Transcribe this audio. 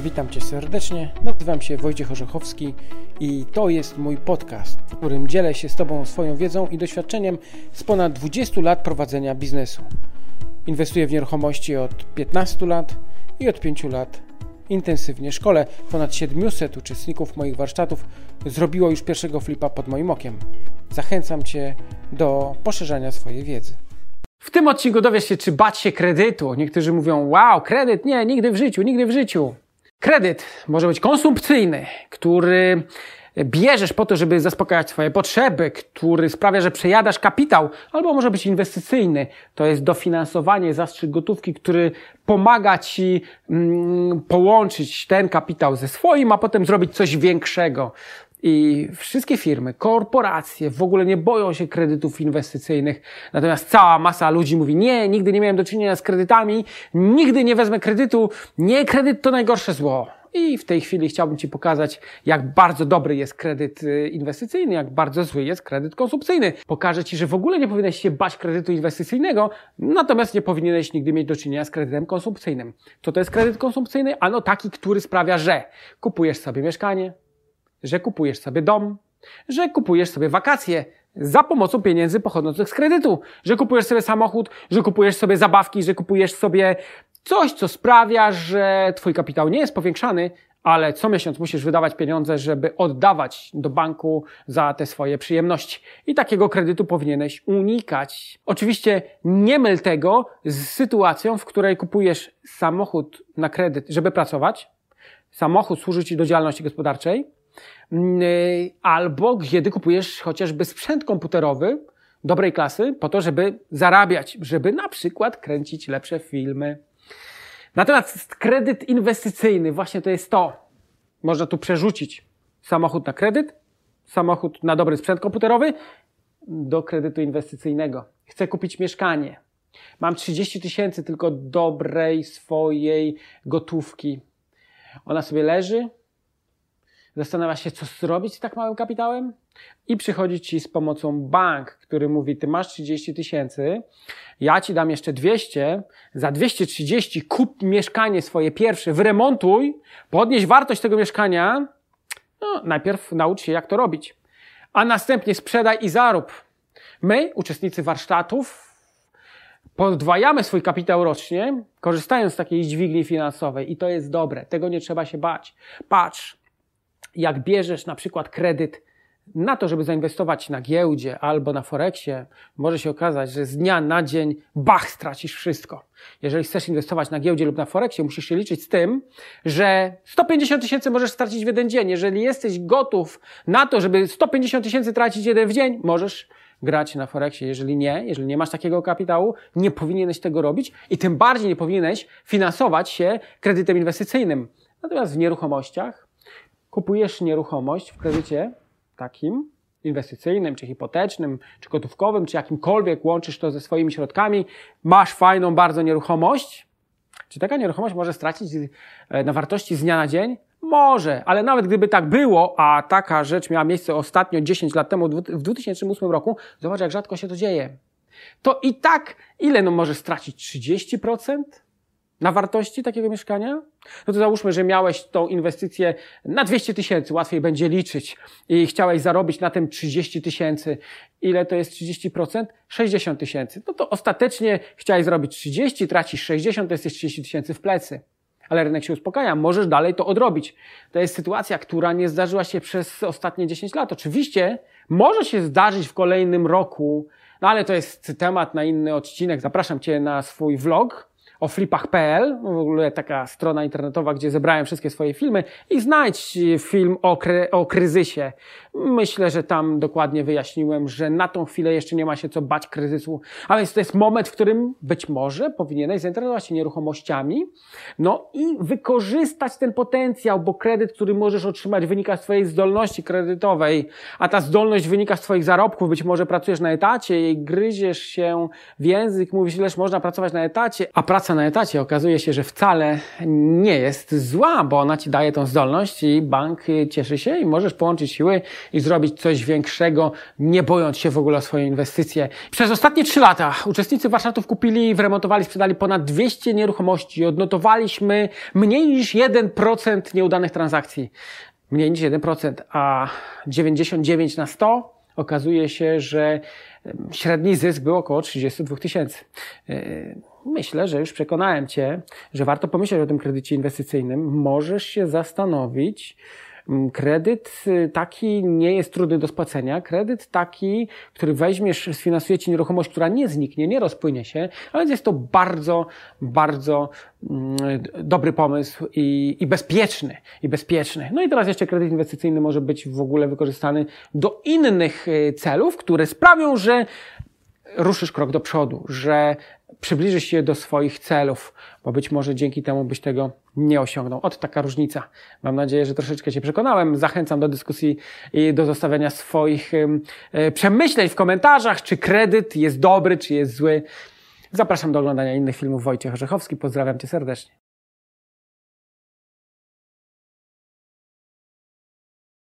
Witam Cię serdecznie. Nazywam się Wojciech Orzechowski i to jest mój podcast, w którym dzielę się z Tobą swoją wiedzą i doświadczeniem z ponad 20 lat prowadzenia biznesu. Inwestuję w nieruchomości od 15 lat i od 5 lat intensywnie szkole. Ponad 700 uczestników moich warsztatów zrobiło już pierwszego flipa pod moim okiem. Zachęcam Cię do poszerzania swojej wiedzy. W tym odcinku dowiesz się, czy bać się kredytu. Niektórzy mówią, wow, kredyt, nie, nigdy w życiu, nigdy w życiu. Kredyt może być konsumpcyjny, który bierzesz po to, żeby zaspokajać swoje potrzeby, który sprawia, że przejadasz kapitał, albo może być inwestycyjny. To jest dofinansowanie, zastrzyk gotówki, który pomaga ci mm, połączyć ten kapitał ze swoim, a potem zrobić coś większego. I wszystkie firmy, korporacje w ogóle nie boją się kredytów inwestycyjnych. Natomiast cała masa ludzi mówi, nie, nigdy nie miałem do czynienia z kredytami, nigdy nie wezmę kredytu, nie, kredyt to najgorsze zło. I w tej chwili chciałbym Ci pokazać, jak bardzo dobry jest kredyt y, inwestycyjny, jak bardzo zły jest kredyt konsumpcyjny. Pokażę Ci, że w ogóle nie powinieneś się bać kredytu inwestycyjnego, natomiast nie powinieneś nigdy mieć do czynienia z kredytem konsumpcyjnym. Co to jest kredyt konsumpcyjny? Ano taki, który sprawia, że kupujesz sobie mieszkanie, że kupujesz sobie dom, że kupujesz sobie wakacje za pomocą pieniędzy pochodzących z kredytu, że kupujesz sobie samochód, że kupujesz sobie zabawki, że kupujesz sobie coś, co sprawia, że twój kapitał nie jest powiększany, ale co miesiąc musisz wydawać pieniądze, żeby oddawać do banku za te swoje przyjemności. I takiego kredytu powinieneś unikać. Oczywiście nie myl tego z sytuacją, w której kupujesz samochód na kredyt, żeby pracować. Samochód służy ci do działalności gospodarczej, albo kiedy kupujesz chociażby sprzęt komputerowy dobrej klasy po to, żeby zarabiać, żeby na przykład kręcić lepsze filmy. Natomiast kredyt inwestycyjny, właśnie to jest to. Można tu przerzucić samochód na kredyt, samochód na dobry sprzęt komputerowy do kredytu inwestycyjnego. Chcę kupić mieszkanie. Mam 30 tysięcy tylko dobrej swojej gotówki. Ona sobie leży, zastanawia się, co zrobić z tak małym kapitałem i przychodzi ci z pomocą bank, który mówi, ty masz 30 tysięcy, ja ci dam jeszcze 200, za 230 kup mieszkanie swoje pierwsze, wyremontuj, podnieś wartość tego mieszkania, no, najpierw naucz się, jak to robić, a następnie sprzedaj i zarób. My, uczestnicy warsztatów, podwajamy swój kapitał rocznie, korzystając z takiej dźwigni finansowej i to jest dobre, tego nie trzeba się bać. Patrz, jak bierzesz na przykład kredyt na to, żeby zainwestować na giełdzie albo na Forexie, może się okazać, że z dnia na dzień bach, stracisz wszystko. Jeżeli chcesz inwestować na giełdzie lub na Forexie, musisz się liczyć z tym, że 150 tysięcy możesz stracić w jeden dzień. Jeżeli jesteś gotów na to, żeby 150 tysięcy tracić jeden w dzień, możesz grać na Forexie. Jeżeli nie, jeżeli nie masz takiego kapitału, nie powinieneś tego robić i tym bardziej nie powinieneś finansować się kredytem inwestycyjnym. Natomiast w nieruchomościach kupujesz nieruchomość w kredycie takim inwestycyjnym, czy hipotecznym, czy gotówkowym, czy jakimkolwiek, łączysz to ze swoimi środkami, masz fajną bardzo nieruchomość, czy taka nieruchomość może stracić e, na wartości z dnia na dzień? Może, ale nawet gdyby tak było, a taka rzecz miała miejsce ostatnio 10 lat temu, w 2008 roku, zobacz jak rzadko się to dzieje. To i tak, ile no może stracić? 30%? Na wartości takiego mieszkania? No to załóżmy, że miałeś tą inwestycję na 200 tysięcy, łatwiej będzie liczyć i chciałeś zarobić na tym 30 tysięcy. Ile to jest 30%? 60 tysięcy. No to ostatecznie chciałeś zrobić 30, tracisz 60, to jest 30 tysięcy w plecy. Ale rynek się uspokaja, możesz dalej to odrobić. To jest sytuacja, która nie zdarzyła się przez ostatnie 10 lat. Oczywiście może się zdarzyć w kolejnym roku, no ale to jest temat na inny odcinek. Zapraszam Cię na swój vlog, o flipach.pl, w ogóle taka strona internetowa, gdzie zebrałem wszystkie swoje filmy i znajdź film o, kry o kryzysie. Myślę, że tam dokładnie wyjaśniłem, że na tą chwilę jeszcze nie ma się co bać kryzysu, a więc to jest moment, w którym być może powinieneś zainteresować się nieruchomościami, no i wykorzystać ten potencjał, bo kredyt, który możesz otrzymać wynika z twojej zdolności kredytowej, a ta zdolność wynika z twoich zarobków, być może pracujesz na etacie i gryziesz się w język, mówisz, ileż można pracować na etacie, a praca praca na etacie okazuje się, że wcale nie jest zła, bo ona ci daje tą zdolność i bank cieszy się i możesz połączyć siły i zrobić coś większego, nie bojąc się w ogóle o swoje inwestycje. Przez ostatnie trzy lata uczestnicy warsztatów kupili, wyremontowali, sprzedali ponad 200 nieruchomości. Odnotowaliśmy mniej niż 1% nieudanych transakcji. Mniej niż 1%, a 99 na 100 okazuje się, że średni zysk był około 32 tysięcy. Myślę, że już przekonałem Cię, że warto pomyśleć o tym kredycie inwestycyjnym. Możesz się zastanowić, Mm, kredyt y, taki nie jest trudny do spłacenia. Kredyt taki, który weźmiesz, sfinansuje ci nieruchomość, która nie zniknie, nie rozpłynie się, ale jest to bardzo, bardzo mm, dobry pomysł i, i bezpieczny, i bezpieczny. No i teraz jeszcze kredyt inwestycyjny może być w ogóle wykorzystany do innych y, celów, które sprawią, że ruszysz krok do przodu, że przybliżysz się do swoich celów, bo być może dzięki temu byś tego nie osiągnął. Od taka różnica. Mam nadzieję, że troszeczkę się przekonałem. Zachęcam do dyskusji i do zostawiania swoich e, przemyśleń w komentarzach, czy kredyt jest dobry, czy jest zły. Zapraszam do oglądania innych filmów. Wojciech Orzechowski. Pozdrawiam Cię serdecznie.